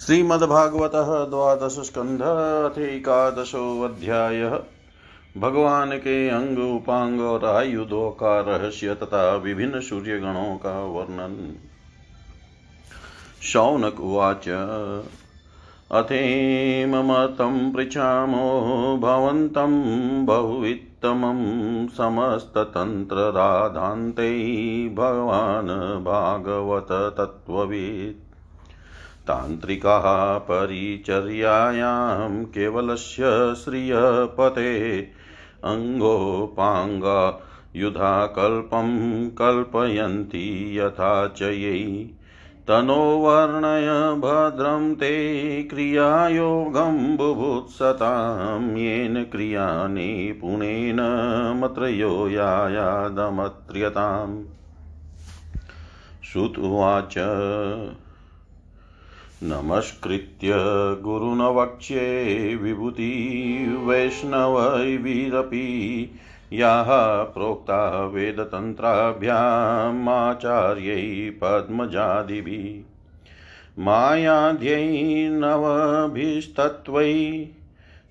श्रीमद्भागवत द्वादश स्कंध अथेकादशोऽध्यायः भगवान के अंग उपांग और आयुधों का रहस्य तथा विभिन्न सूर्य गणों का वर्णन शौनक उवाच अथेममतं पृच्छामो, भवन्तं बहुवित्तमं समस्ततन्त्रराधान्ते भगवान् भागवत तत्त्ववित् तान्त्रिकाः परिचर्यायां केवलस्य श्रियपते। अङ्गोपाङ्गयुधाकल्पं कल्पयन्ति यथा च यै। तनो वर्णय भद्रं ते क्रियायोगं बुभुत्सतां। येन क्रिया निपुणेन मत्रयो यायादमत्र्यताम्। श्रुत्वाच नमस्कृत्य गुरुन वक्ष्ये विभूति वैष्णवैभिरपि याः प्रोक्ता वेदतन्त्राभ्यामाचार्यै पद्मजादिभिः। मायाद्यै नवभिस्तत्त्वै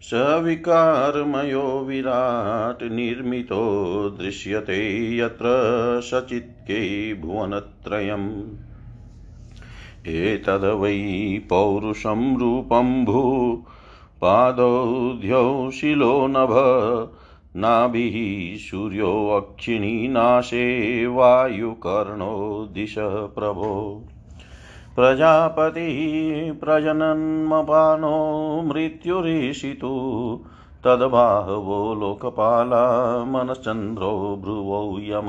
सविकारमयो विराट् निर्मितो दृश्यते यत्र सचित्कै भुवनत्रयम्। एतद् वै पौरुषं रूपं भू, पादौद्यौ शिलो नभ, नाभिः सूर्योऽक्षिणी नाशे वायुकर्णो दिश प्रभो प्रजापतिः प्रजनन्मपानो मृत्युरीशितु, तद्बाहवो लोकपाला मनश्चन्द्रो भ्रुवौ यम।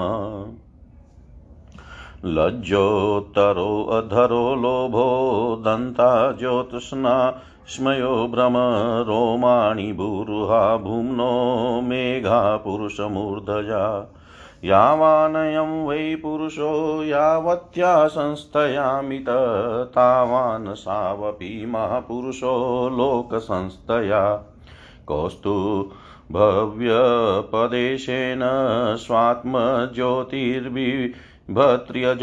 लज्जोत्तरो अधरो लोभो दन्ता ज्योत्स्ना स्मयो भ्रम रोमाणि भूरुहा भुम्नो मेघा पुरुषमूर्धजा यावानयं वै पुरुषो यावत्या संस्थयामित तावान् सावपि महापुरुषो लोकसंस्थया। कौस्तु भव्यपदेशेन स्वात्मज्योतिर्भि भत्र्यज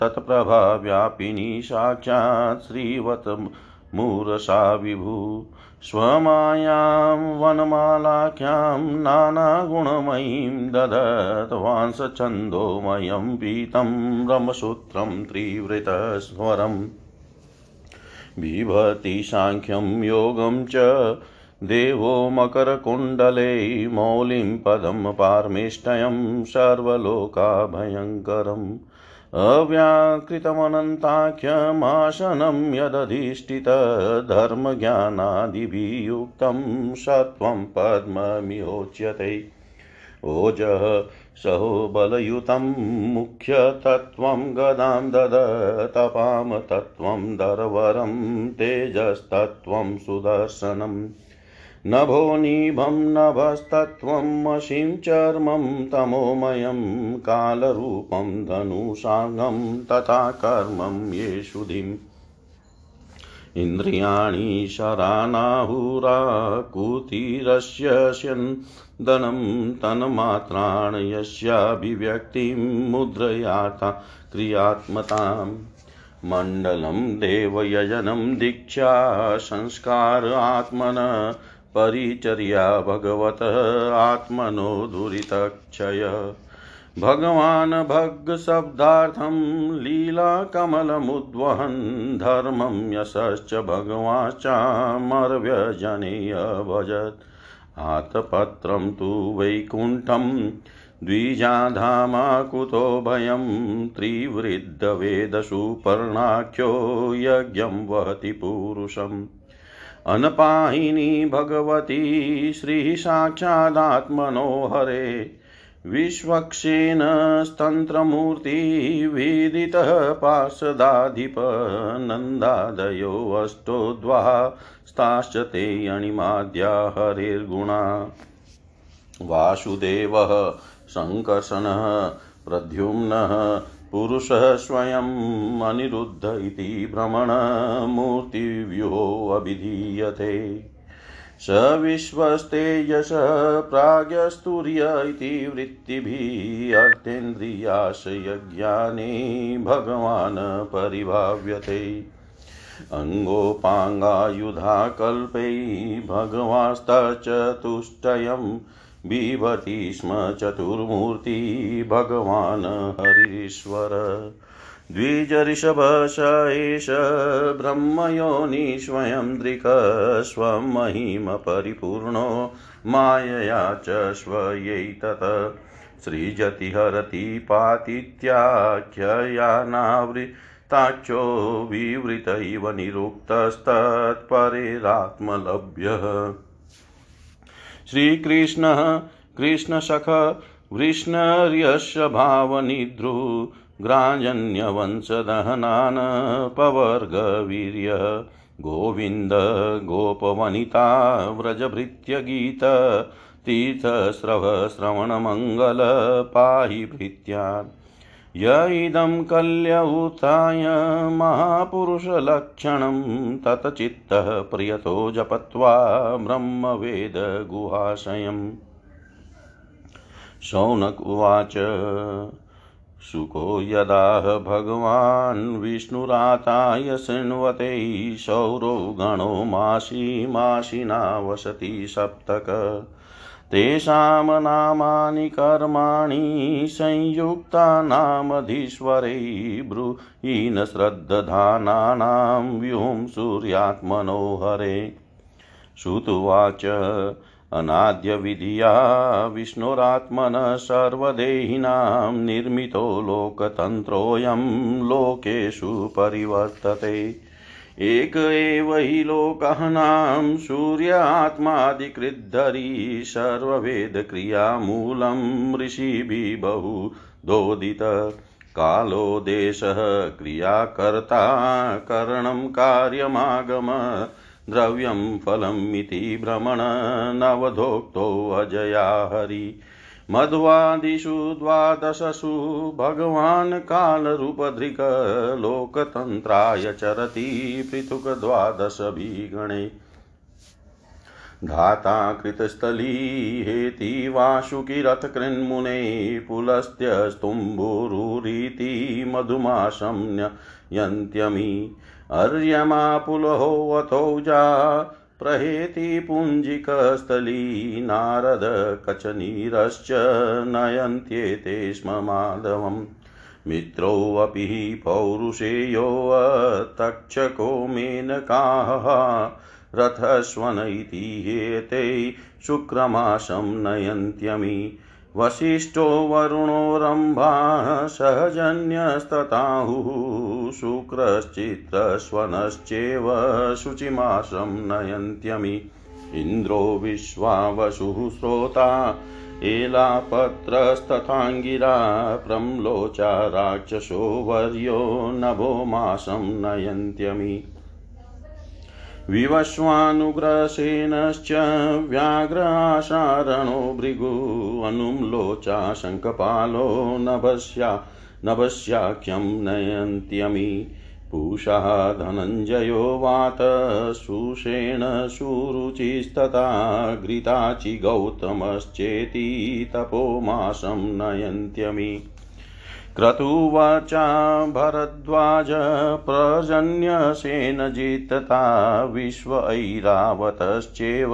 तत्प्रभाव्यापिनी साक्षात् श्रीवत मूरसा विभु। स्वमायां वनमालाख्यां नानागुणमयीं ददत् वांसछन्दोमयं पीतं रमसूत्रं त्रिवृतस्वरम्। बिभति साङ्ख्यं योगं च देवो मकरकुण्डले मौलिं पदं पारमेष्टयं सर्वलोकाभयङ्करम्। अव्याकृतमनन्ताख्यमासनं यदधिष्ठितधर्मज्ञानादिभियुक्तं सत्वं ओजः सहो बलयुतं मुख्यतत्त्वं गदां ददतपां तत्त्वं दरवरं तेजस्तत्त्वं सुदर्शनम्। नभो निभं नभस्तत्त्वम् अशिं चर्मं तमोमयं कालरूपं धनुषाङ्गं तथा कर्मं येषुधिम्। इन्द्रियाणि शरानाहुराकुतिरस्य स्यन्दनं तन्मात्राण यस्याभिव्यक्तिं मुद्रयाता क्रियात्मताम्। मण्डलं देवयजनं दीक्षा संस्कार आत्मन परिचर्या भगवत आत्मनो दुरितक्षय। भगवान् भग्शब्दार्थं लीलाकमलमुद्वहन् धर्मं यशश्च भगवाश्चामर्व्यजने अभजत् आतपत्रं तु वैकुण्ठं द्विजाधामा कुतो भयं त्रिवृद्धवेदसुपर्णाख्यो यज्ञं वहति पूरुषम्। अनपायिनी भगवती श्रीसाक्षादात्मनो हरे। विश्वक्षेण स्तन्त्रमूर्तिविदितः पार्षदाधिप नन्दादयोऽष्टो द्वास्ताश्च ते अणिमाद्या हरेर्गुणा। वासुदेवः सङ्कर्षणः प्रद्युम्नः पुरुषः स्वयम् अनिरुद्ध इति भ्रमणमूर्तिव्यूहोऽभिधीयते स विश्वस्तेजस प्राज्ञस्तूर्य इति वृत्तिभिः अर्थेन्द्रियाशयज्ञाने भगवान् परिभाव्यते। अङ्गोपाङ्गायुधा कल्पै बिभति स्म चतुर्मूर्ति भगवान् हरीश्वर। द्विजऋषभश एष ब्रह्मयोनि स्वयं दृक् स्वं महिमपरिपूर्णो मायया च स्वयै तत् सृजति पातित्याख्ययानावृताख्यो विवृत इव निरुक्तस्तत्परेरात्मलभ्यः। श्रीकृष्णः कृष्णसख वृष्णर्यस्य भावनिद्रु ग्राजन्यवंशदहनान् पवर्गवीर्य गोविन्द गोपवनिता व्रजभृत्यगीत तीर्थस्रवश्रवणमङ्गल पाहि भृत्यान् य इदं कल्यउताय महापुरुषलक्षणं ततचित्तः प्रियतो जपत्वा ब्रह्मवेदगुहाशयम्। शौनक उवाच सुको यदाह भगवान् विष्णुराताय शृण्वते शौरो गणो मासी मासिना वसति सप्तक। तेषां नामानि कर्माणि संयुक्तानामधीश्वरै ब्रूहीन श्रद्दधानानां व्यूं सूर्यात्मनो हरे श्रुतुवाच अनाद्यविधिया विष्णुरात्मनः सर्वदेहिनां निर्मितो लोकतन्त्रोऽयं लोकेषु परिवर्तते। एक एव हि लोकहनां सूर्यात्मादिकृद्धरी सर्ववेदक्रियामूलं ऋषिभिः बहु दोदित। कालो देशः क्रियाकर्ता करणं कार्यमागम द्रव्यं फलमिति भ्रमण नवधोक्तोऽजया हरि। मध्वादिषु द्वादशसु भगवान् कालरूपधृक् लोकतन्त्राय चरति पृथुक् द्वादशभिगणे धाता कृतस्थली हेति वासुकिरथकृन्मुने पुलस्त्यस्तुम्बुरुरीति मधुमाशं यन्त्यमी अर्यमा पुलहोऽथौजा प्रहेति पुञ्जिकस्थली नारदकचनीरश्च नयन्त्येते स्म माधवम्। मित्रोऽपि पौरुषेयोऽतक्षको मेनकाः रथस्वन इति हेते शुक्रमाशं नयन्त्यमि। वसिष्ठो वरुणो रम्भा सहजन्यस्तताहुः शुक्रश्चित्रस्वनश्चेव शुचिमासं नयन्त्यमि। इन्द्रो विश्वावसुः श्रोता, एलापत्रस्तथाङ्गिरा, प्रम्लोचा राक्षसो वर्यो नभो मासं नयन्त्यमि। विवश्वानुग्रसेनश्च व्याघ्राशारणो भृगु अनुम्लोचा शङ्खपालो नभस्या नभस्याख्यं नयन्त्यमि। पूषा धनञ्जयो वात सुषेण सुरुचिस्तथा घृताचि गौतमश्चेति तपो मासं नयन्त्यमि। क्रतुवाचा भरद्वाज पर्जन्यसेनजितता विश्व ऐरावतश्चेव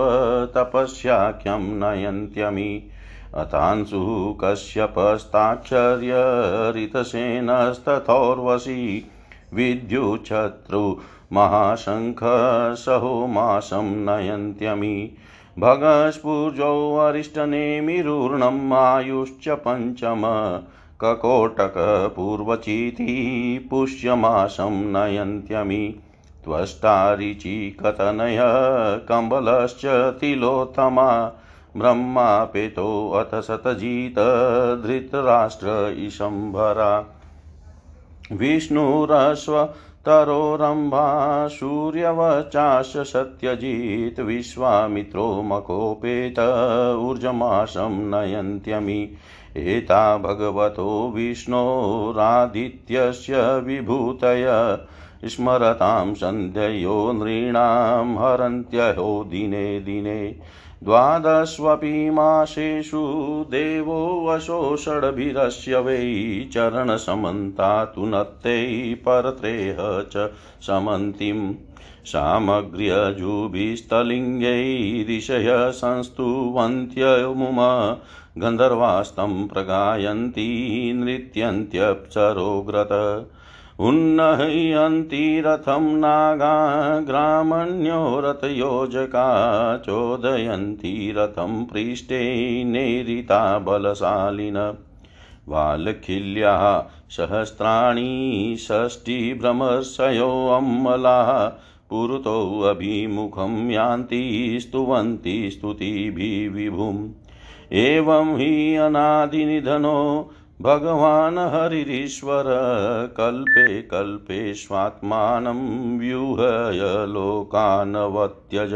तपस्याख्यं नयन्त्यमि। अतांशु कश्यपस्ताक्षर्यरितसेनस्तथोर्वशी विद्युच्छत्रु महाशङ्खसहो मासं नयन्त्यमि। भगस्फुजोऽरिष्टनेमिरूर्णम् आयुश्च पञ्चम ककोटकपूर्वचीति पुष्यमासं नयन्त्यमि। त्वष्टारिचिकतनय कम्बलश्च तिलोत्तमा। ब्रह्मापेतोऽथ शतजित धृतराष्ट्र ईशम्भरा विष्णुरश्वतरोरम्भा सूर्यवचाश सत्यजित् विश्वामित्रो मकोपेत ऊर्जमासं नयन्त्यमि। एता भगवतो विष्णोरादित्यस्य विभूतय। स्मरतां सन्ध्ययो नृणां हरन्त्यहो दिने दिने। द्वादशवपि मासेषु देवो वशोषड्भिरस्य वै चरणसमन्तातु नत्यै परत्रेह च समन्तिम् सामग्र्यजुभिस्थलिङ्गैरिषय संस्तुवन्त्यमुम गन्धर्वास्तं प्रगायन्ती नृत्यन्त्यप्सरोग्रत। उन्नह्यन्ति रथं नागा ग्रामण्यो रथयोजका चोदयन्ति रथं पृष्ठे नेरिता बलशालिन। वाल्खिल्याः सहस्राणि षष्टिभ्रमर्षयोऽम्मलाः पुरतोऽभिमुखं यान्ति स्तुवन्ति स्तुतिभिः विभुम्। एवं हि अनादिनिधनो भगवान् हरिरीश्वर कल्पे कल्पे स्वात्मानं व्यूहय लोकानवत्यज।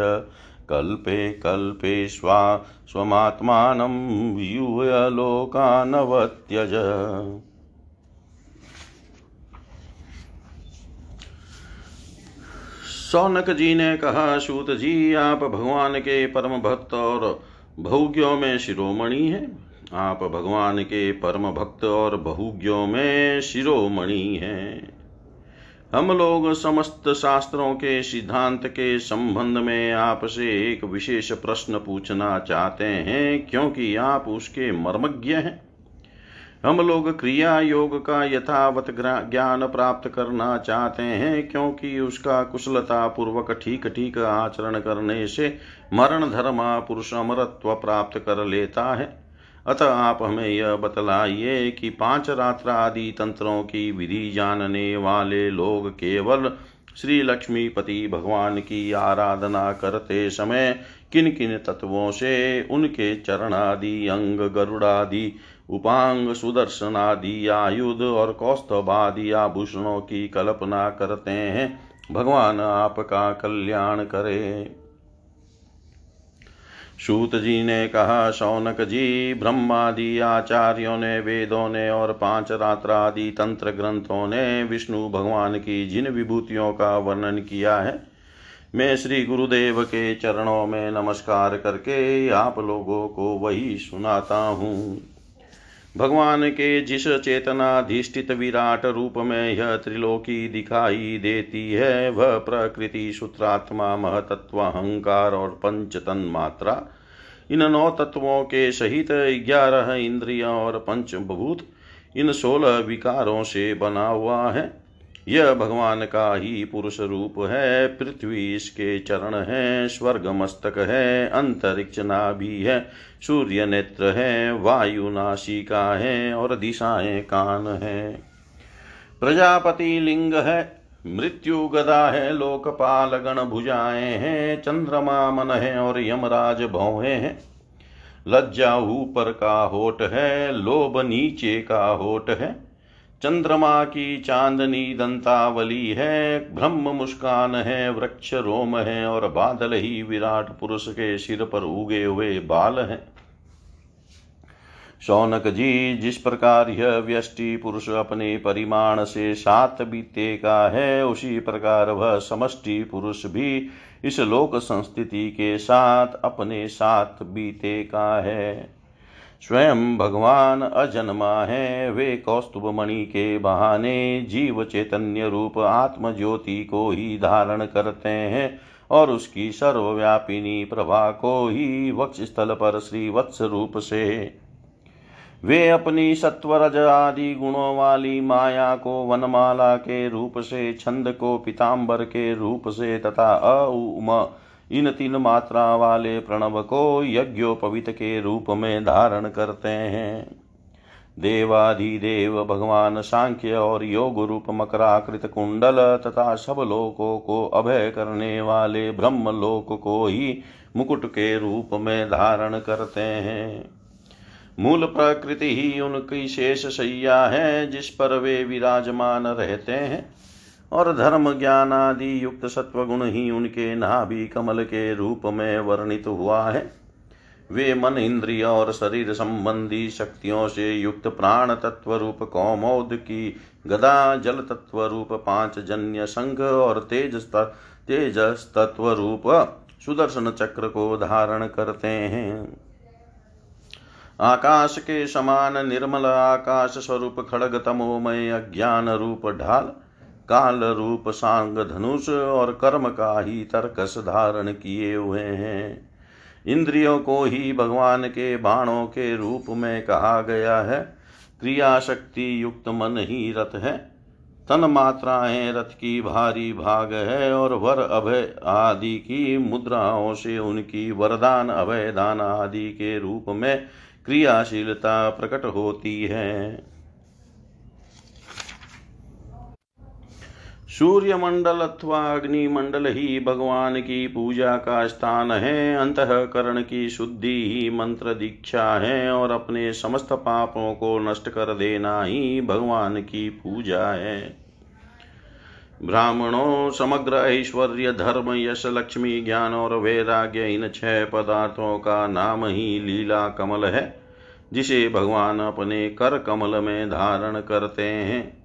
कल्पे कल्पे स्वा स्वमात्मानं व्यूहय लोकानवत्यज। सौनक जी ने कहा सूत जी आप भगवान के परम भक्त और भोग्यों में शिरोमणि है। आप भगवान के परम भक्त और बहुज्ञों में शिरोमणि हैं। हम लोग समस्त शास्त्रों के सिद्धांत के संबंध में आपसे एक विशेष प्रश्न पूछना चाहते हैं, क्योंकि आप उसके मर्मज्ञ हैं। हम लोग क्रिया योग का यथावत ज्ञान प्राप्त करना चाहते हैं, क्योंकि उसका कुशलता पूर्वक ठीक ठीक आचरण करने से मरण धर्मा पुरुष अमरत्व प्राप्त कर लेता है। अतः आप हमें यह बतलाइए कि पाँच रात्र आदि तंत्रों की विधि जानने वाले लोग केवल श्री लक्ष्मीपति भगवान की आराधना करते समय किन किन तत्वों से उनके चरण आदि अंग गरुड़ादि उपांग सुदर्शन आदि आयुध और कौस्तभादि आभूषणों की कल्पना करते हैं। भगवान आपका कल्याण करे। सूत जी ने कहा, शौनक जी, ब्रह्मादि आचार्यों ने, वेदों ने और पाँच रात्र आदि तंत्र ग्रंथों ने विष्णु भगवान की जिन विभूतियों का वर्णन किया है, मैं श्री गुरुदेव के चरणों में नमस्कार करके आप लोगों को वही सुनाता हूँ। भगवान के जिस चेतनाधिष्ठित विराट रूप में यह त्रिलोकी दिखाई देती है, वह प्रकृति सूत्रात्मा, महतत्व, अहंकार और पंच तन्मात्रा इन नौ तत्वों के सहित ग्यारह इंद्रिय और पंचभूत, इन सोलह विकारों से बना हुआ है। यह भगवान का ही पुरुष रूप है, पृथ्वी इसके चरण है स्वर्ग मस्तक है, अंतरिक्ष नाभि है, सूर्य नेत्र है, वायु नाशिका है और दिशाएँ कान है। प्रजापति लिंग है, मृत्यु गदा है, लोकपाल गण भुजाएँ हैं, चंद्रमा मन है और यमराज भौहे हैं। लज्जा ऊपर का होठ है, लोभ नीचे का होठ है। चंद्रमा की चांदनी दंतावली है, ब्रह्म मुस्कान है, वृक्ष रोम है और बादल ही विराट पुरुष के सिर पर उगे हुए बाल हैं। शौनक जी, जिस प्रकार यह व्यष्टि पुरुष अपने परिमाण से सात बीते का है, उसी प्रकार वह समष्टि पुरुष भी इस लोक संस्थिति के साथ अपने साथ बीते का है। स्वयं भगवान अजन्मा है। वे कौस्तुभ मणि के बहाने जीव चैतन्य रूप आत्म ज्योति को ही धारण करते हैं और उसकी सर्वव्यापिनी प्रभा को ही वक्ष स्थल पर श्री वत्स रूप से। वे अपनी सत्वरज आदि गुणों वाली माया को वनमाला के रूप से, छंद को पिताम्बर के रूप से तथा अउम इन तीन मात्रा वाले प्रणव को यज्ञोपवित के रूप में धारण करते हैं। देवाधिदेव भगवान सांख्य और योग रूप मकराकृत कुंडल तथा सब लोकों को अभय करने वाले ब्रह्म लोक को ही मुकुट के रूप में धारण करते हैं। मूल प्रकृति ही उनकी शेष सैया है, जिस पर वे विराजमान रहते हैं। और धर्म ज्ञान आदि युक्त सत्वगुण ही उनके नाभि कमल के रूप में वर्णित हुआ है। वे मन इंद्रिय और शरीर संबंधी शक्तियों से युक्त प्राण तत्व रूप, कौमोद की गदा, जल तत्व रूप पाँच जन्य संघ और तेज तेजस तत्व रूप सुदर्शन चक्र को धारण करते हैं। आकाश के समान निर्मल आकाश स्वरूप, खड़ग तमोमय अज्ञान रूप ढाल काल रूप सांग धनुष और कर्म का ही तर्कस धारण किए हुए हैं। इंद्रियों को ही भगवान के बाणों के रूप में कहा गया है। क्रिया शक्ति युक्त मन ही रथ है। तन मात्राएँ रथ की भारी भाग है और वर अभय आदि की मुद्राओं से उनकी वरदान अभय दान आदि के रूप में क्रियाशीलता प्रकट होती है। सूर्य मंडल अथवा अग्निमंडल ही भगवान की पूजा का स्थान है अंतकरण की शुद्धि ही मंत्र दीक्षा है, और अपने समस्त पापों को नष्ट कर देना ही भगवान की पूजा है। ब्राह्मणों, समग्र ऐश्वर्य, धर्म, यश, लक्ष्मी, ज्ञान और वैराग्य, इन छह पदार्थों का नाम ही लीला कमल है, जिसे भगवान अपने कर कमल में धारण करते हैं।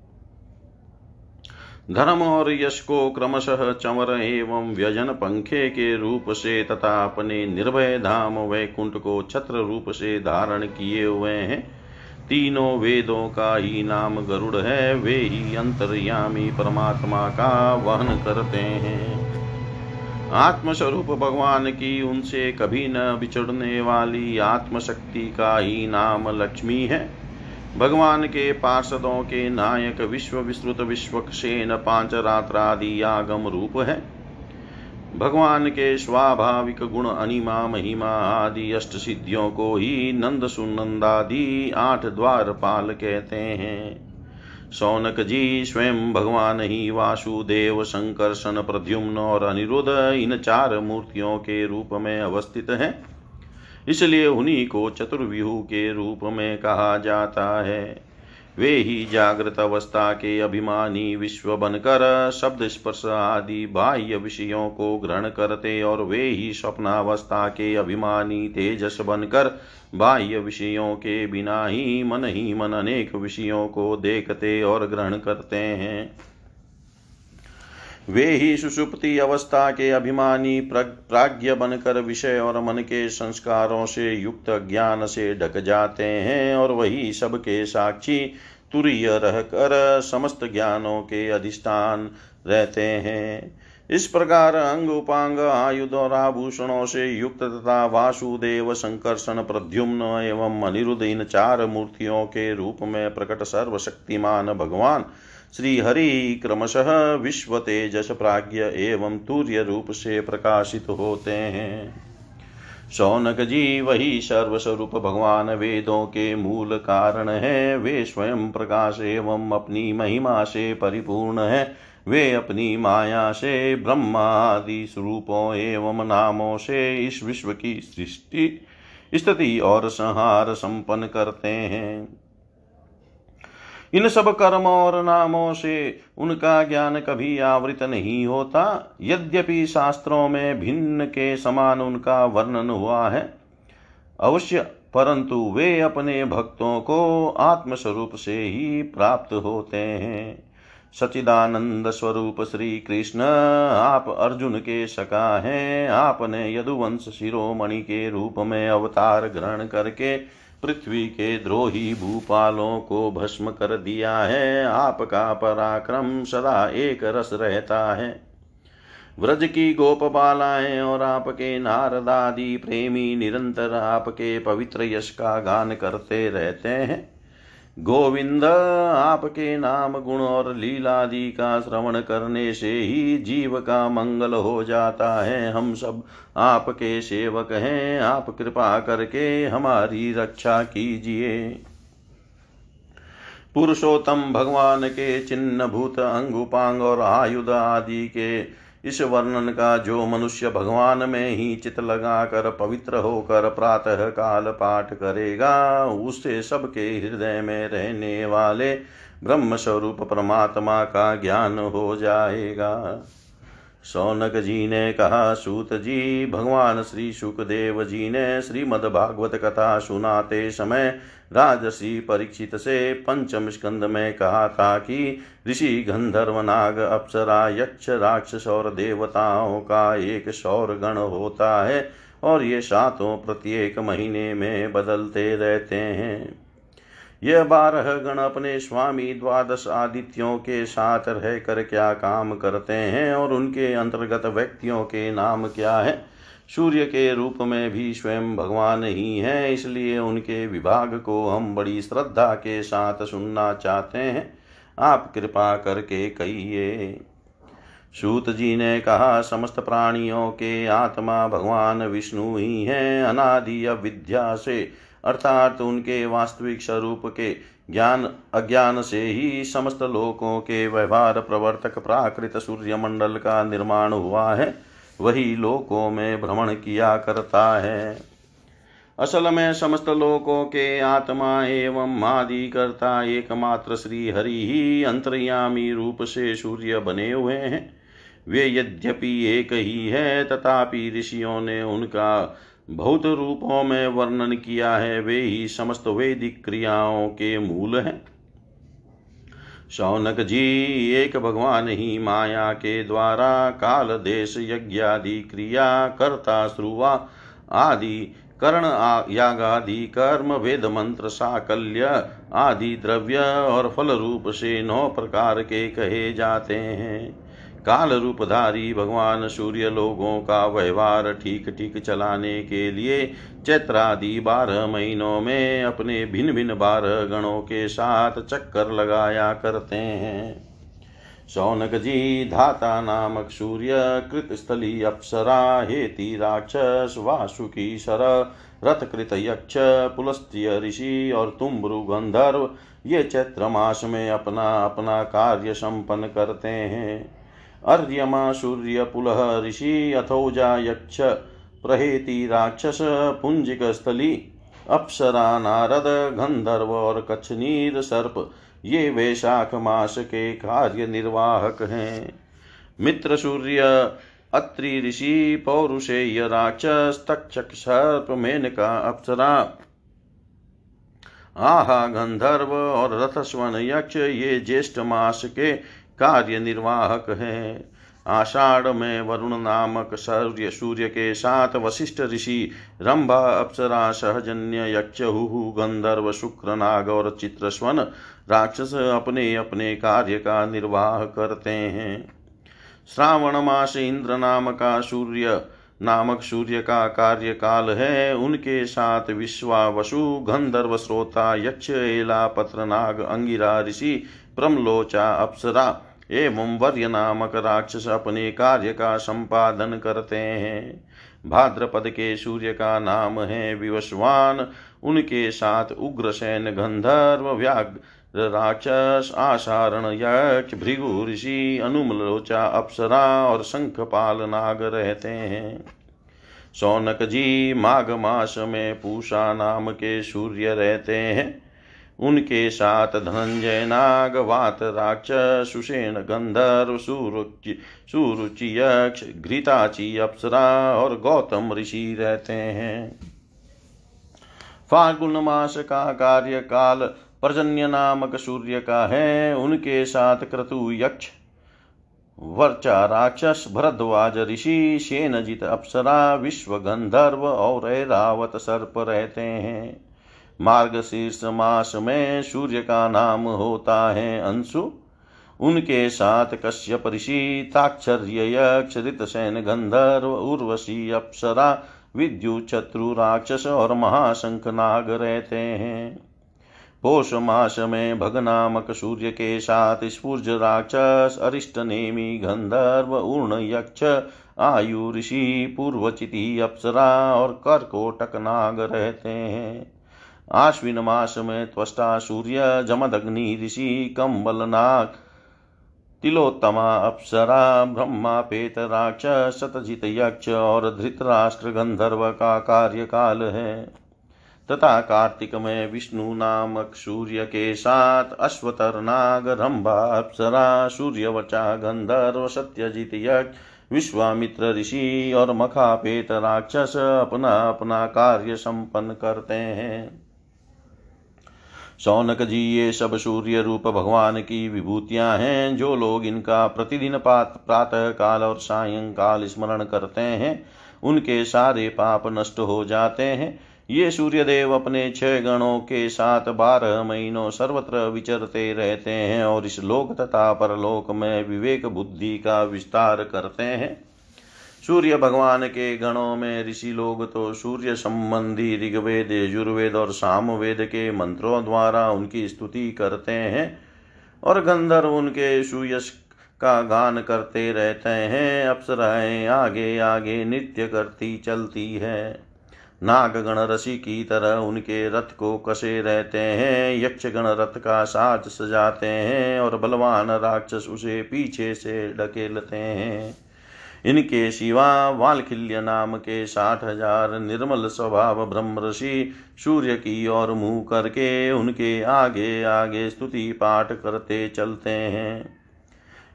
धर्म और यश को क्रमशः चंवर एवं व्यजन पंखे के रूप से तथा अपने निर्भय धाम वैकुंठ को छत्र रूप से धारण किए हुए हैं। तीनों वेदों का ही नाम गरुड़ है, वे ही अंतर्यामी परमात्मा का वहन करते हैं। आत्मस्वरूप भगवान की उनसे कभी न बिछड़ने वाली आत्मशक्ति का ही नाम लक्ष्मी है। भगवान के पार्षदों के नायक विश्व विस्तृत विश्वक्षेन पाँच रात्रादि आगम रूप है। भगवान के स्वाभाविक गुण, अनिमा, महिमा आदि अष्ट सिद्धियों को ही नंद सुनंदादि आठ द्वार पाल कहते हैं। सौनक जी स्वयं भगवान ही वासुदेव संकर्षण प्रद्युम्न और अनिरुद्ध इन चार मूर्तियों के रूप में अवस्थित है। इसलिए उन्हीं को चतुर्व्यूह के रूप में कहा जाता है। वे ही जागृत अवस्था के अभिमानी विश्व बनकर शब्द स्पर्श आदि बाह्य विषयों को ग्रहण करते और वे ही स्वप्नावस्था के अभिमानी तेजस बनकर बाह्य विषयों के बिना ही मन ही मन अनेक विषयों को देखते और ग्रहण करते हैं। वे ही सुषुप्ति अवस्था के अभिमानी प्राज्ञ बनकर विषय और मन के संस्कारों से युक्त ज्ञान से ढक जाते हैं और वही सबके साक्षी तुरीय रहकर समस्त ज्ञानों के अधिष्ठान रहते हैं। इस प्रकार अंग उपांग आयुध और आभूषणों से युक्त तथा वासुदेव संकर्षण प्रद्युम्न एवं अनिरुद्ध इन चार मूर्तियों के रूप में प्रकट सर्वशक्तिमान भगवान श्री हरि क्रमशः विश्व तेजस प्राज्ञ एवं तूर्य रूप से प्रकाशित होते हैं। शौनक जी, वही सर्वस्वरूप भगवान वेदों के मूल कारण है। वे स्वयं प्रकाश एवं अपनी महिमा से परिपूर्ण है। वे अपनी माया से, ब्रह्मादि स्वरूपों एवं नामों से इस विश्व की सृष्टि, स्थिति और संहार संपन्न करते हैं। इन सब कर्म और नामों से उनका ज्ञान कभी आवृत नहीं होता। यद्यपि शास्त्रों में भिन्न के समान उनका वर्णन हुआ है, अवश्य, परंतु वे अपने भक्तों को आत्मस्वरूप से ही प्राप्त होते हैं। सचिदानंद स्वरूप श्री कृष्ण आप अर्जुन के सका हैं। आपने यदुवंश शिरोमणि के रूप में अवतार ग्रहण करके पृथ्वी के द्रोही भूपालों को भस्म कर दिया है। आपका पराक्रम सदा एक रस रहता है। व्रज की गोपबालाएँ और आपके नारदादि प्रेमी निरंतर आपके पवित्र यश का गान करते रहते हैं। गोविंद, आपके नाम गुण और लीलादि का श्रवण करने से ही जीव का मंगल हो जाता है। हम सब आपके सेवक हैं। आप कृपा करके हमारी रक्षा कीजिए। पुरुषोत्तम भगवान के चिन्ह भूत, अंगुपांग और आयुध आदि के इस वर्णन का जो मनुष्य भगवान में ही चित लगाकर पवित्र होकर प्रातः काल पाठ करेगा, उससे सबके हृदय में रहने वाले ब्रह्म स्वरूप परमात्मा का ज्ञान हो जाएगा। सौनक जी ने कहा, सूत जी, भगवान श्री सुखदेव जी ने श्रीमद् भागवत कथा सुनाते समय राजसी परीक्षित से पंचम स्कंद में कहा था कि ऋषि गंधर्व नाग अप्सरा, यक्ष राक्षस और देवताओं का एक सौर गण होता है और ये सातों प्रत्येक महीने में बदलते रहते हैं। यह बारह गण अपने स्वामी द्वादश आदित्यों के साथ रह कर क्या काम करते हैं और उनके अंतर्गत व्यक्तियों के नाम क्या है? सूर्य के रूप में भी स्वयं भगवान ही हैं, इसलिए उनके विभाग को हम बड़ी श्रद्धा के साथ सुनना चाहते हैं। आप कृपा करके कहिए। सूत जी ने कहा, समस्त प्राणियों के आत्मा भगवान विष्णु ही हैं, अनादि अविद्या से, अर्थात उनके वास्तविक स्वरूप के ज्ञान, अज्ञान से ही समस्त लोकों के व्यवहार प्रवर्तक प्राकृत सूर्यमंडल का निर्माण हुआ है। वही लोकों में भ्रमण किया करता है। असल में समस्त लोकों के आत्मा एवं आदि करता एकमात्र श्री हरि ही अंतर्यामी रूप से सूर्य बने हुए हैं। वे यद्यपि एक ही है, तथापि ऋषियों ने उनका बहुत रूपों में वर्णन किया है। वे ही समस्त वैदिक क्रियाओं के मूल हैं। शौनक जी, एक भगवान ही माया के द्वारा, काल देश यज्ञादि क्रिया कर्ता, श्रुवा आदि कर्ण यागादि कर्म, वेद मंत्र, साकल्य आदि द्रव्य और फल रूप से नौ प्रकार के कहे जाते हैं। काल रूपधारी भगवान सूर्य लोगों का व्यवहार ठीक ठीक चलाने के लिए चैत्रादि बारह महीनों में अपने भिन्न भिन्न बारह गणों के साथ चक्कर लगाया करते हैं। शौनक जी, धाता नामक सूर्य, कृतस्थली अप्सरा, हेति राक्षस वासुकी सर रथकृत यक्ष, पुलस्त्य ऋषि और तुम्ब्रु गंधर्व, ये चैत्र मास में अपना अपना कार्य संपन्न करते हैं। अर्यमा सूर्य पुलह ऋषि अथौजा यक्ष प्रहेति राक्षस पुंजिक स्थली अप्सरा नारद गंधर्व और कच्छनीर सर्प, ये वैशाख मास के कार्य निर्वाहक हैं। मित्र सूर्य अत्रि ऋषि, पौरुषेय राक्षस, तक्षक सर्प, मेनका अप्सरा। आहा गंधर्व और रथस्वन यक्ष, ये ज्येष्ठ मास के कार्य निर्वाहक है। आषाढ़ में वरुण नामक सूर्य सूर्य के साथ वशिष्ठ ऋषि रंभा, अप्सरा, सहजन्य यक्ष हु गंधर्व शुक्र नाग और चित्रस्वन राक्षस अपने अपने कार्य का निर्वाह करते हैं। श्रावण मास इंद्र नाम का सूर्य नामक सूर्य का कार्यकाल है। उनके साथ विश्वा वसु गंधर्व श्रोता, यक्ष, एला पत्र नाग अंगिरा, ऋषि, प्रमलोचा, अप्सरा एवं वर्य नामक राक्षस अपने कार्य का संपादन करते हैं। भाद्रपद के सूर्य का नाम है विवस्वान। उनके साथ उग्रसेन गंधर्व, व्याघ्र राक्षस आसारण यक्ष, भृगु ऋषि अनुमलोचा अप्सरा और शंखपाल नाग रहते हैं। सौनक जी माघ मास में पूषा नाम के सूर्य रहते हैं। उनके साथ धनंजय नाग वात राक्षस, सुषेण, गंधर्व, सुरुचि सुरुचि यक्ष घृताची, अप्सरा और गौतम ऋषि रहते हैं। फाल्गुन मास का कार्यकाल पर्जन्य नामक सूर्य का है। उनके साथ क्रतु यक्ष, वर्चा राक्षस, भरद्वाज ऋषि शेनजित अप्सरा, विश्व गंधर्व और ऐरावत सर्प रहते हैं। मार्ग शीर्ष मास में सूर्य का नाम होता है अंशु। उनके साथ कश्यप ऋषि, ताक्षर्य यक्ष, ऋतसेन गंधर्व, उर्वशी अप्सरा, विद्यु शत्रु राक्षस और महाशंख नाग रहते हैं। पोष मास में भग नामक सूर्य के साथ स्फूर्ज राक्षस, अरिष्ट नेमी गंधर्व ऊर्ण यक्ष, आयु ऋषि पूर्वचिति अप्सरा और कर्कोटक नाग रहते हैं। आश्विन मास में त्वष्टा सूर्य जमदग्नि ऋषि कम्बलनाग तिलोत्तमा अप्सरा, ब्रह्मा पेत राक्षस शतजित यक्ष और धृतराष्ट्र गंधर्व का कार्यकाल है। तथा कार्तिक में विष्णु नामक सूर्य के साथ अश्वतर नाग, रंभा, अप्सरा, सूर्यवचा, गंधर्व, सत्यजित यक्ष, विश्वामित्र ऋषि और मखापेत राक्षस अपना अपना कार्य संपन्न करते हैं। शौनक जी, ये सब सूर्य रूप भगवान की विभूतियाँ हैं, जो लोग इनका प्रतिदिन प्रातः काल और सायंकाल स्मरण करते हैं, उनके सारे पाप नष्ट हो जाते हैं। ये सूर्यदेव अपने छह गणों के साथ बारह महीनों सर्वत्र विचरते रहते हैं और इस लोक तथा परलोक में विवेक बुद्धि का विस्तार करते हैं। सूर्य भगवान के गणों में ऋषि लोग तो सूर्य संबंधी ऋग्वेद, यजुर्वेद और सामवेद के मंत्रों द्वारा उनकी स्तुति करते हैं और गंधर्व उनके सुयश का गान करते रहते हैं, अप्सराएँ आगे आगे नृत्य करती चलती है। नागगण रसी की तरह उनके रथ को कसे रहते हैं, यक्षगण रथ का साज सजाते हैं और बलवान राक्षस उसे पीछे से ढकेलते हैं। इनके शिवा वालखिल्य नाम के साठ हज़ार निर्मल स्वभाव ब्रह्म ऋषि सूर्य की ओर मुँह करके उनके आगे आगे स्तुति पाठ करते चलते हैं।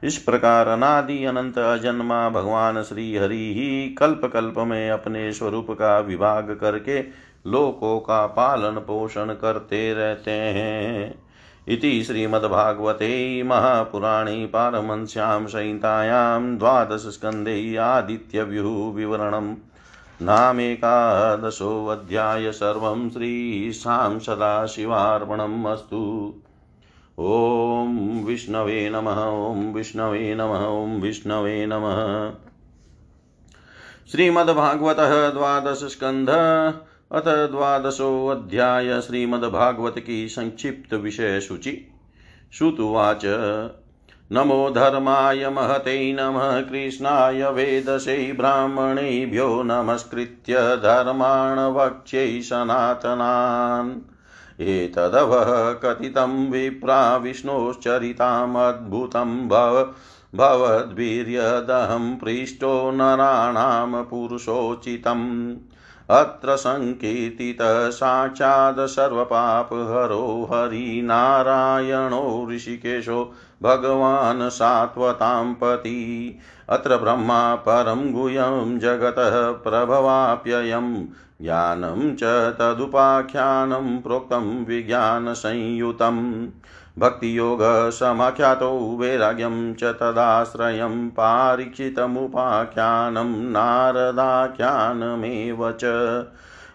इस प्रकार अनादि अनंत अजन्मा भगवान श्री हरि ही कल्प कल्प में अपने स्वरूप का विभाग करके लोकों का पालन पोषण करते रहते हैं। इति श्रीमद्भागवते महापुराणे पारमंस्यां संहितायां द्वादशस्कन्धे आदित्यव्यूहविवरणम् नामेकादशोऽध्याय सर्वं श्रीशां सदाशिवार्पणम् अस्तु। ॐ विष्णवे नमः, ॐ विष्णवे नमः, ॐ विष्णवे नमः। श्रीमद्भागवतः द्वादशस्कन्ध अथ द्वादशोऽध्याय श्रीमद्भागवत की संक्षिप्त विषय सूचि श्रुतुवाच, नमो धर्माय महते नमः, कृष्णाय वेदसे ब्राह्मणेभ्यो नमस्कृत्य धर्माण वक्ष्यै सनातनान्। एतदवः कथितं विप्रा विष्णोश्चरितामद्भुतं भव भवद्वीर्यदहं पृष्टो नराणां पुरुषोचितम्। अत्र सङ्कीर्तितः साक्षात् सर्वपापहरो हरिनारायणो ऋषिकेशो भगवान् सात्वतां पति। अत्र ब्रह्मा परं गुह्यं जगतः प्रभवाप्ययम् ज्ञानं च तदुपाख्यानं प्रोक्तं विज्ञानसंयुतं भक्तियोगसमाख्यातो वैराग्यं च तदाश्रयं पारीक्षितमुपाख्यानं नारदाख्यानमेव च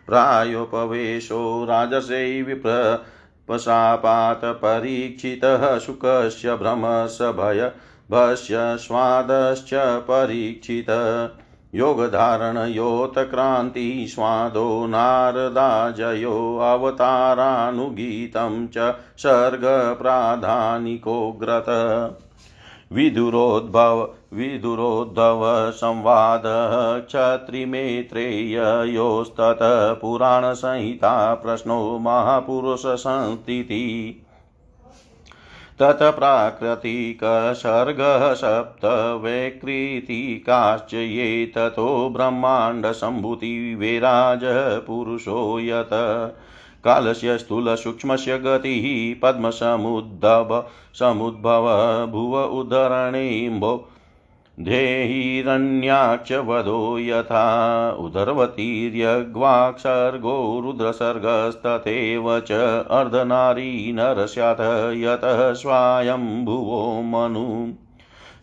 प्रायोपवेशो राजसे विप्र पशापातपरीक्षितः शुकस्य भ्रमसभय भस्य स्वादश्च परीक्षितः योगधारणयोतक्रान्ति स्वादो नारदाजयो अवतारानुगीतं च सर्गप्राधानिकोग्रत विदुरोद्भव विदुरोद्धव संवादः क्षत्रिमेत्रेययोस्ततः पुराणसंहिता प्रश्नो महापुरुषसंस्थितिः। तत्प्राकृतिकसर्गः सप्त वैकृतिकाश्च ये ततो ब्रह्माण्डसम्भूतिविराजः पुरुषो यत् कालस्य स्थूलसूक्ष्मस्य गतिः पद्मसमुद्भव समुद्भव भुव उदरणेम्भो धेहिरण्याक्षवधो यथा उदर्वतीर्यग्वाक्सर्गो रुद्रसर्गस्तथैव च अर्धनारी नरस्याथ यतः स्वायम्भुवो मनु।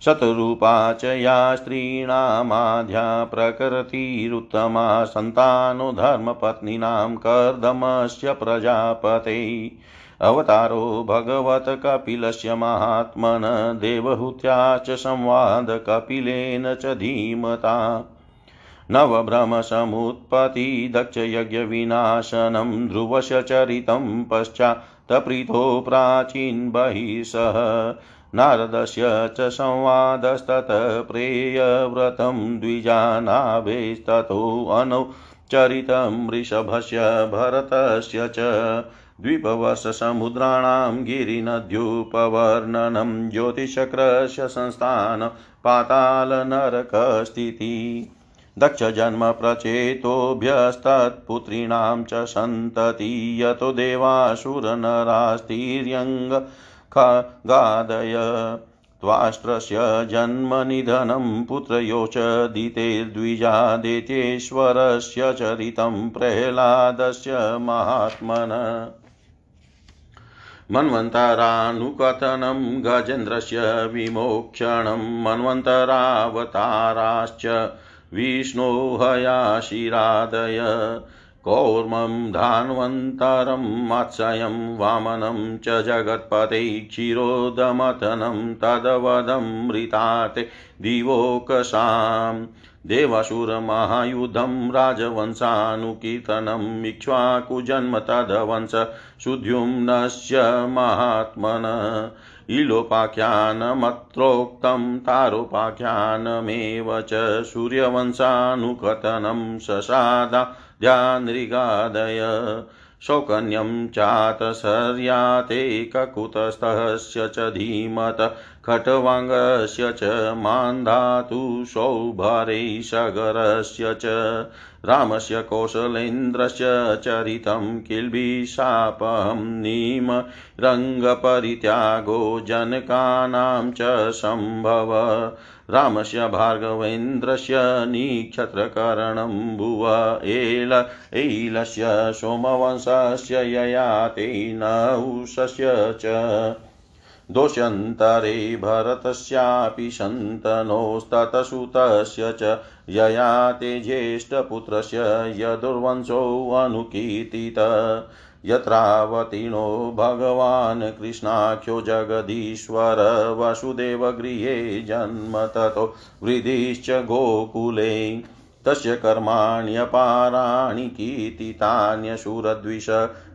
शतरूपा च या स्त्रीणामाध्या प्रकृतिरुत्तमा सन्तानो धर्मपत्नीनां कर्दमस्य प्रजापते। अवतारो भगवत कपिलस्य महात्मन देवहूत्या च संवादकपिलेन च धीमता। नवभ्रमसमुत्पत्ति दक्षयज्ञविनाशनं ध्रुवस्य चरितं पश्चात्तप्रीतो प्राचीन बहिः नारदस्य च संवादस्ततः प्रेयव्रतं द्विजानाभेस्ततोऽनौ चरितं वृषभस्य भरतस्य च। द्वीपवर्षसमुद्राणां गिरिनद्युपवर्णनं ज्योतिषक्रस्य संस्थान पातालनरकस्थितिः। दक्षजन्मप्रचेतोभ्यस्तत्पुत्रीणां च सन्तति। यतो देवासुरनरास्तिर्यङ्ग गादय त्वाष्ट्रस्य जन्मनिधनं पुत्रयो च दितेर्द्विजादेत्येश्वरस्य चरितं प्रह्लादस्य महात्मन। मन्वन्तरानुकथनं गजेन्द्रस्य विमोक्षणं मन्वन्तरावताराश्च विष्णोहयाशिरादय कौर्मं धान्वन्तरं मात्स्यं वामनं च जगत्पते क्षीरोदमथनं तदवदमृताते दिवोकसाम् देवासुरमहायुधं राजवंशानुकीर्तनम् इक्ष्वाकुजन्म तदवंश सुद्युम्नस्य महात्मन। इलोपाख्यानमत्रोक्तं तारोपाख्यानमेव च सूर्यवंशानुकथनं ससादाद्यानृगादय शौकन्यं चातसर्याते ककुतस्थस्य च धीमत खट्वाङ्गस्य च मान्धातु सौभरे सगरस्य च रामस्य कौशलेन्द्रस्य चरितं किल्बिशापं नीम रङ्गपरित्यागो जनकानां च सम्भव। रामस्य भार्गवेन्द्रस्य निक्षत्रकरणं भुव एल, एलस्य सोमवंशस्य ययाते नहुषस्य च। दोष्यन्तरे भरतस्यापि शन्तनोस्ततसुतस्य च ययाते ज्येष्ठपुत्रस्य यदुर्वंशोऽनुकीर्तित यत्रावतीर्णो भगवान् कृष्णाख्यो जगदीश्वर वसुदेवगृहे जन्म ततो वृद्धिश्च गोकुले। तस्य कर्माण्यपाराणि कीर्तितान्यशूरद्विष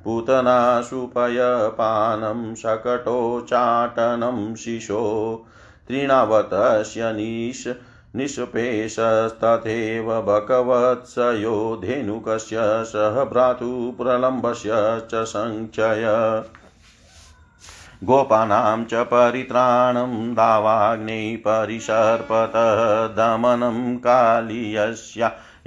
पूतनाशुपयपानं शकटोच्चाटनं शिशो तृणावतस्य निश निष्पेशस्तथैव भगवत्सयो धेनुकस्य सह भ्रातुप्रलम्बस्य च सङ्ख्यय गोपानां च परित्राणं दावाग्नै परिसर्पतः दमनं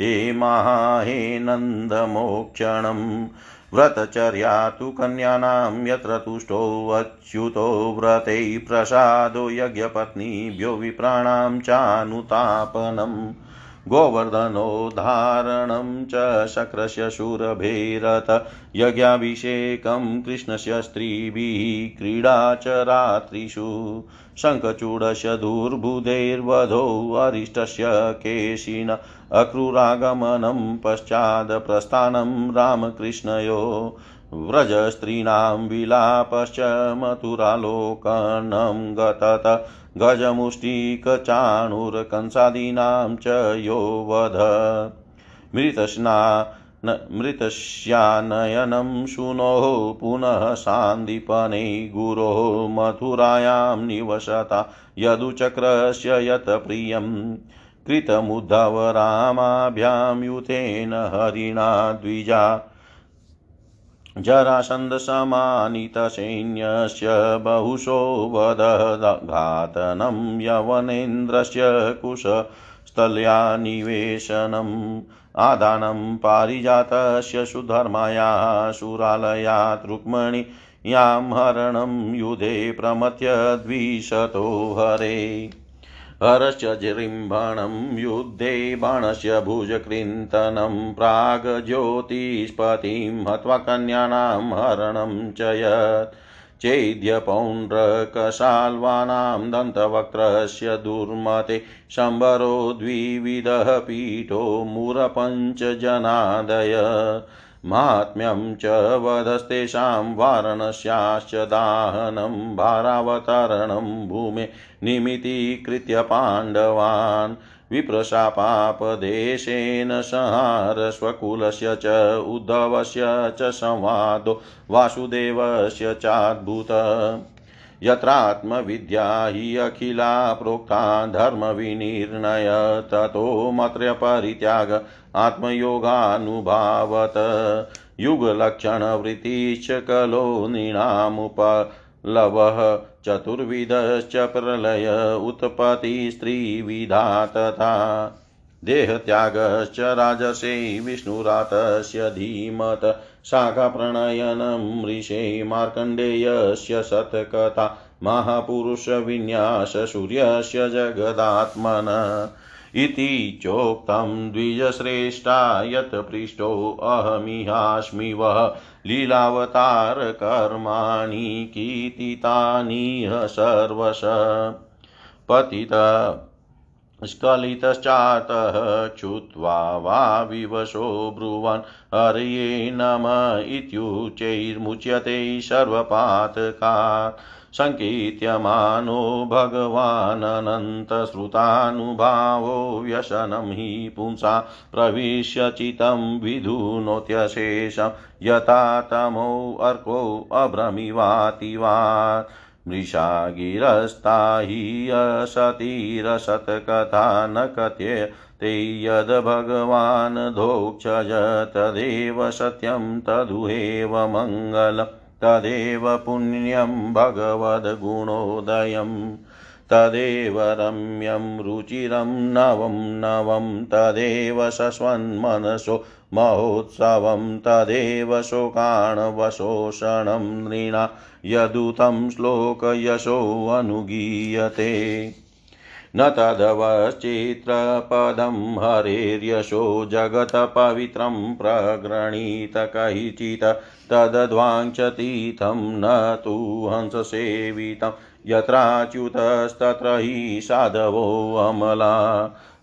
हे माहेनन्दमोक्षणम् व्रतचर्या तु कन्यानां यत्र तुष्टोऽच्युतो व्रतैः प्रसादो यज्ञपत्नीभ्यो विप्राणां चानुतापनम्। गोवर्धनोद्धारणं च शक्रस्य शूरभैरथ, यज्ञाभिषेकं कृष्णस्य स्त्रीभिः क्रीडा च रात्रिषु। शङ्खचूडस्य दुर्बुधैर्वधो अरिष्टस्य केशिन अक्रूरागमनं पश्चादप्रस्थानं रामकृष्णयो व्रजस्त्रीणां विलापश्च मथुरालोकनं गतत गजमुष्टिकचाणूरकंसादीनां च यो वध। मृतस्ना मृतस्यानयनं शुनोः पुनः सान्दीपने गुरोः मथुरायां निवसता यदुचक्रस्य यत् प्रियम्। कृतमुद्धव रामाभ्यां युतेन हरिणा द्विजा। जरासन्धसमानितसैन्यस्य बहुशो वदघातनं यवनेन्द्रस्य कुशस्थल्या निवेशनम् आदानं पारिजातस्य सुधर्माया सुरालयात् रुक्मणि यां हरणं युधे प्रमथ्य द्विशतो हरे। हरश्च जृम्भणं युद्धे बाणस्य भुजकृन्तनं प्राग्ज्योतिष्पतिं हत्वा कन्यानां हरणं च यत् चेद्यपौण्ड्रकशाल्वानां दन्तवक्त्रस्य दुर्मते शम्बरो द्विविधः पीठो मुरपञ्चजनादय माहात्म्यं च वधस्तेषां वारणस्याश्च दाहनं भारावतरणं भूमे निमितीकृत्य पाण्डवान् विप्रशापापदेशेन संहार स्वकुलस्य च उद्धवस्य च संवादो वासुदेवस्य चाद्भुत। यत्रात्मविद्या हि अखिला प्रोक्ता धर्मविनिर्णय ततो मत्रपरित्याग आत्मयोगानुभावत। युगलक्षणवृत्तिश्च कलो नृणामुपलवः। चतुर्विधश्च प्रलय उत्पत्तिस्त्रिविधा तथा देहत्यागश्च राजसे विष्णुरातस्य धीमत। शाखाप्रणयनं ऋषे मार्कण्डेयस्य शतकथा महापुरुषविन्याससूर्यस्य जगदात्मन। इति चोक्तं द्विजश्रेष्ठा यत् पृष्टोऽहमिहास्मि वः लीलावतारकर्माणि कीर्तितानिह सर्वश। पतित स्खलितश्चातः च्युत्वा वा विवशो ब्रुवन्। हर्ये नम इत्युच्चैर्मुच्यते सर्वपातकात्। सङ्कीर्त्यमानो भगवाननन्तश्रुतानुभावो व्यसनं हि पुंसा प्रविश्य चितं विधुनोत्यशेषं यथा तमोऽर्को अभ्रमिवाति वा मृषा गिरस्ता हि असतिरसत्कथा न कथ्य ते यद्भगवान् धोक्षज तदेव सत्यं तदुहेव मङ्गलम्। तदेव पुण्यं भगवद्गुणोदयम् तदेव रम्यं रुचिरं नवं नवं, तदेव सस्वन्मनसो महोत्सवं, तदेव शोकाणवशोषणं नृणा यदुतं श्लोकयशोऽनुगीयते। न तदवश्चित्रपदं हरेर्यशो जगत्पवित्रं प्रगृणीत कैचित् तदध्वाञ्चतीतं न तु हंससेवितं यत्राच्युतस्तत्र हि साधवोऽमला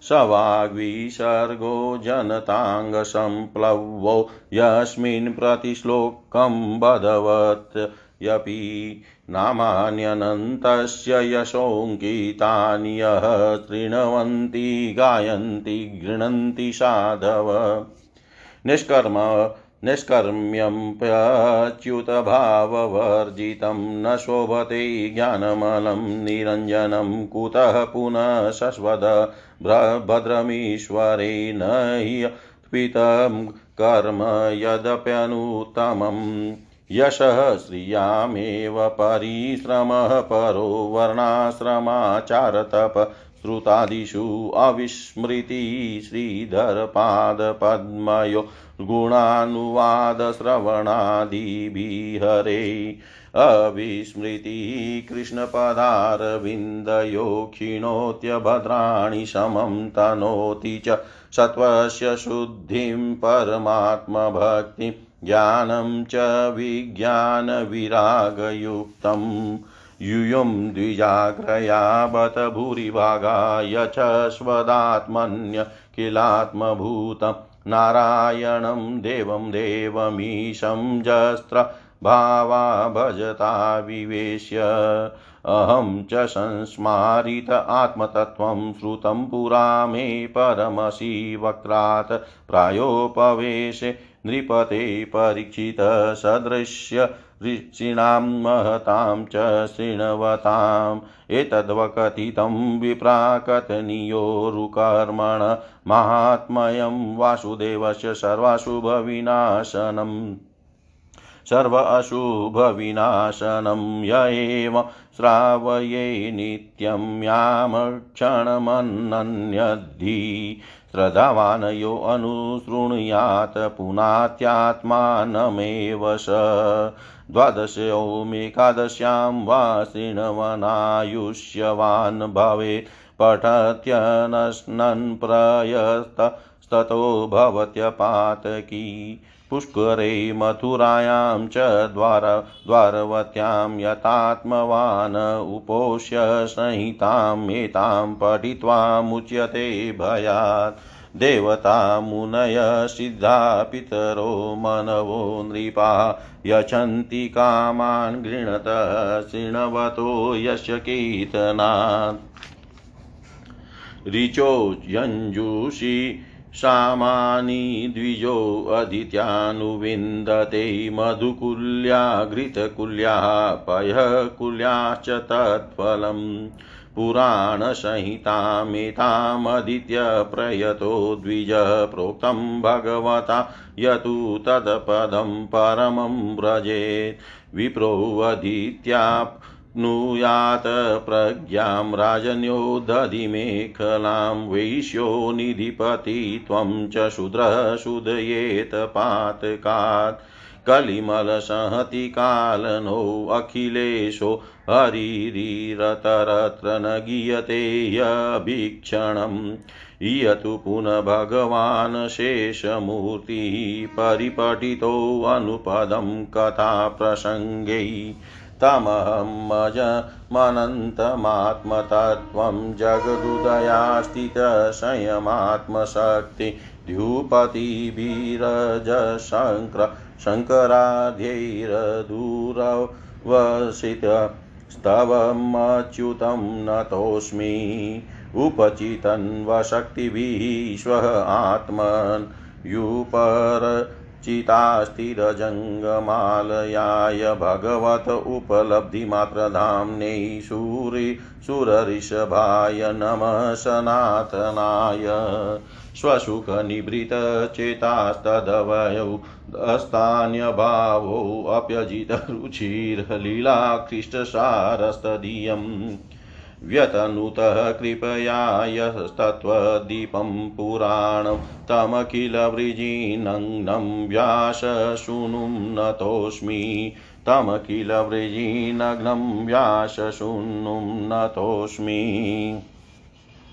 स वाग्विसर्गो जनताङ्गसम्प्लवो यस्मिन् प्रतिश्लोकं बधवत् यपि नामान्यनन्तस्य यशोऽङ्कितानि यः तृणवन्ति गायन्ति, गृह्णन्ति साधव। निष्कर्म निष्कर्म्यप्यच्युतभाववर्जितं न शोभते ज्ञानमलं, निरञ्जनं कुतः पुनः शश्वद भद्रमीश्वरेण हि पितं कर्म यदप्यनुत्तमम्। यशः श्रियामेव परिश्रमः परो वर्णाश्रमाचारतप श्रुतादिषु अविस्मृति श्रीधरपादपद्मयो गुणानुवादश्रवणादिभिहरे। अविस्मृतिः कृष्णपदारविन्दयो क्षिणोत्यभद्राणि समं तनोति च सत्त्वस्य शुद्धिं परमात्मभक्तिं ज्ञानं च विज्ञानविरागयुक्तम् यूयं द्विजाग्रया बत भूरिभागाय च स्वदात्मन्य किलात्मभूतं नारायणं देवं देवमीशं जस्त्र भावा भजता विवेश्य। अहं च संस्मारित आत्मतत्त्वं श्रुतं पुरा मे परमसि वक्त्रात् प्रायोपवेशे नृपते परीक्षितसदृश्य ऋषीणां महतां च शृण्वताम् एतद्वकथितं विप्राकथनीयोरुकर्मण माहात्म्यं वासुदेवस्य सर्वाशुभविनाशनम्। सर्व अशुभविनाशनं य एव श्रावये नित्यं यामक्षणमनन्यद्धि श्रद्धावान् यो अनुशृणुयात् पुनात्यात्मानमेव स। द्वादशोमेकादश्यां वा शृण्वनायुष्यवान् भवेत् पठत्यनश्नन् प्रयस्ततो भवत्यपातकी, पुष्करे मथुरायां च द्वार, द्वारवत्यां यतात्मवान् उपोष्य संहिताम् एतां पठित्वा मुच्यते भयात्। देवता मुनय सिद्धा पितरो मनवो नृपा यच्छन्ति कामान् गृणत शृण्वतो यस्य कीर्तनात्। ऋचो यञ्जूषि सामानि द्विजोऽदित्यानुविन्दते मधुकुल्या घृतकुल्याः पयःकुल्याश्च तत्फलम्। पुराणसंहितामेतामदित्य प्रयतो द्विजः प्रोक्तं भगवता, यतु तत्पदं परमं व्रजेत्। विप्रोऽदित्या नुयात् प्रज्ञां राजन्यो दधिमेखलां वैश्यो निधिपति त्वं च शूद्रः पातकात्। कलिमलसहति कालनो अखिलेशो हरिरीरतरत्र न गीयते यभीक्षणम् इयतु पुनः भगवान् शेषमूर्तिः परिपठितोऽनुपदं कथाप्रसङ्गै। तमहमजमनन्तमात्मतत्त्वं जगदुदयास्थितसंयमात्मशक्ति द्युपतिभिरजशङ्कर शङ्कराध्यैरदूरवसित स्तवमच्युतं नतोऽस्मि उपचितन्वशक्तिभिः श्वः आत्मन् युपरचितास्तिरजङ्गमालयाय भगवत उपलब्धिमात्रधाम्नै सूरि सुरऋषभाय नमः सनातनाय। स्वसुखनिभृतचेतास्तदवयौ दस्तान्यभावोऽप्यजितरुचिर्लीलाकृष्टसारस्तदीयम् व्यतनुतः कृपया यस्तत्त्वदीपं पुराणं तमखिलवृजीनग्नं व्यासशूनुं नतोऽस्मि। तमखिलवृजीनग्नं व्यासशूनुं नतोऽस्मि।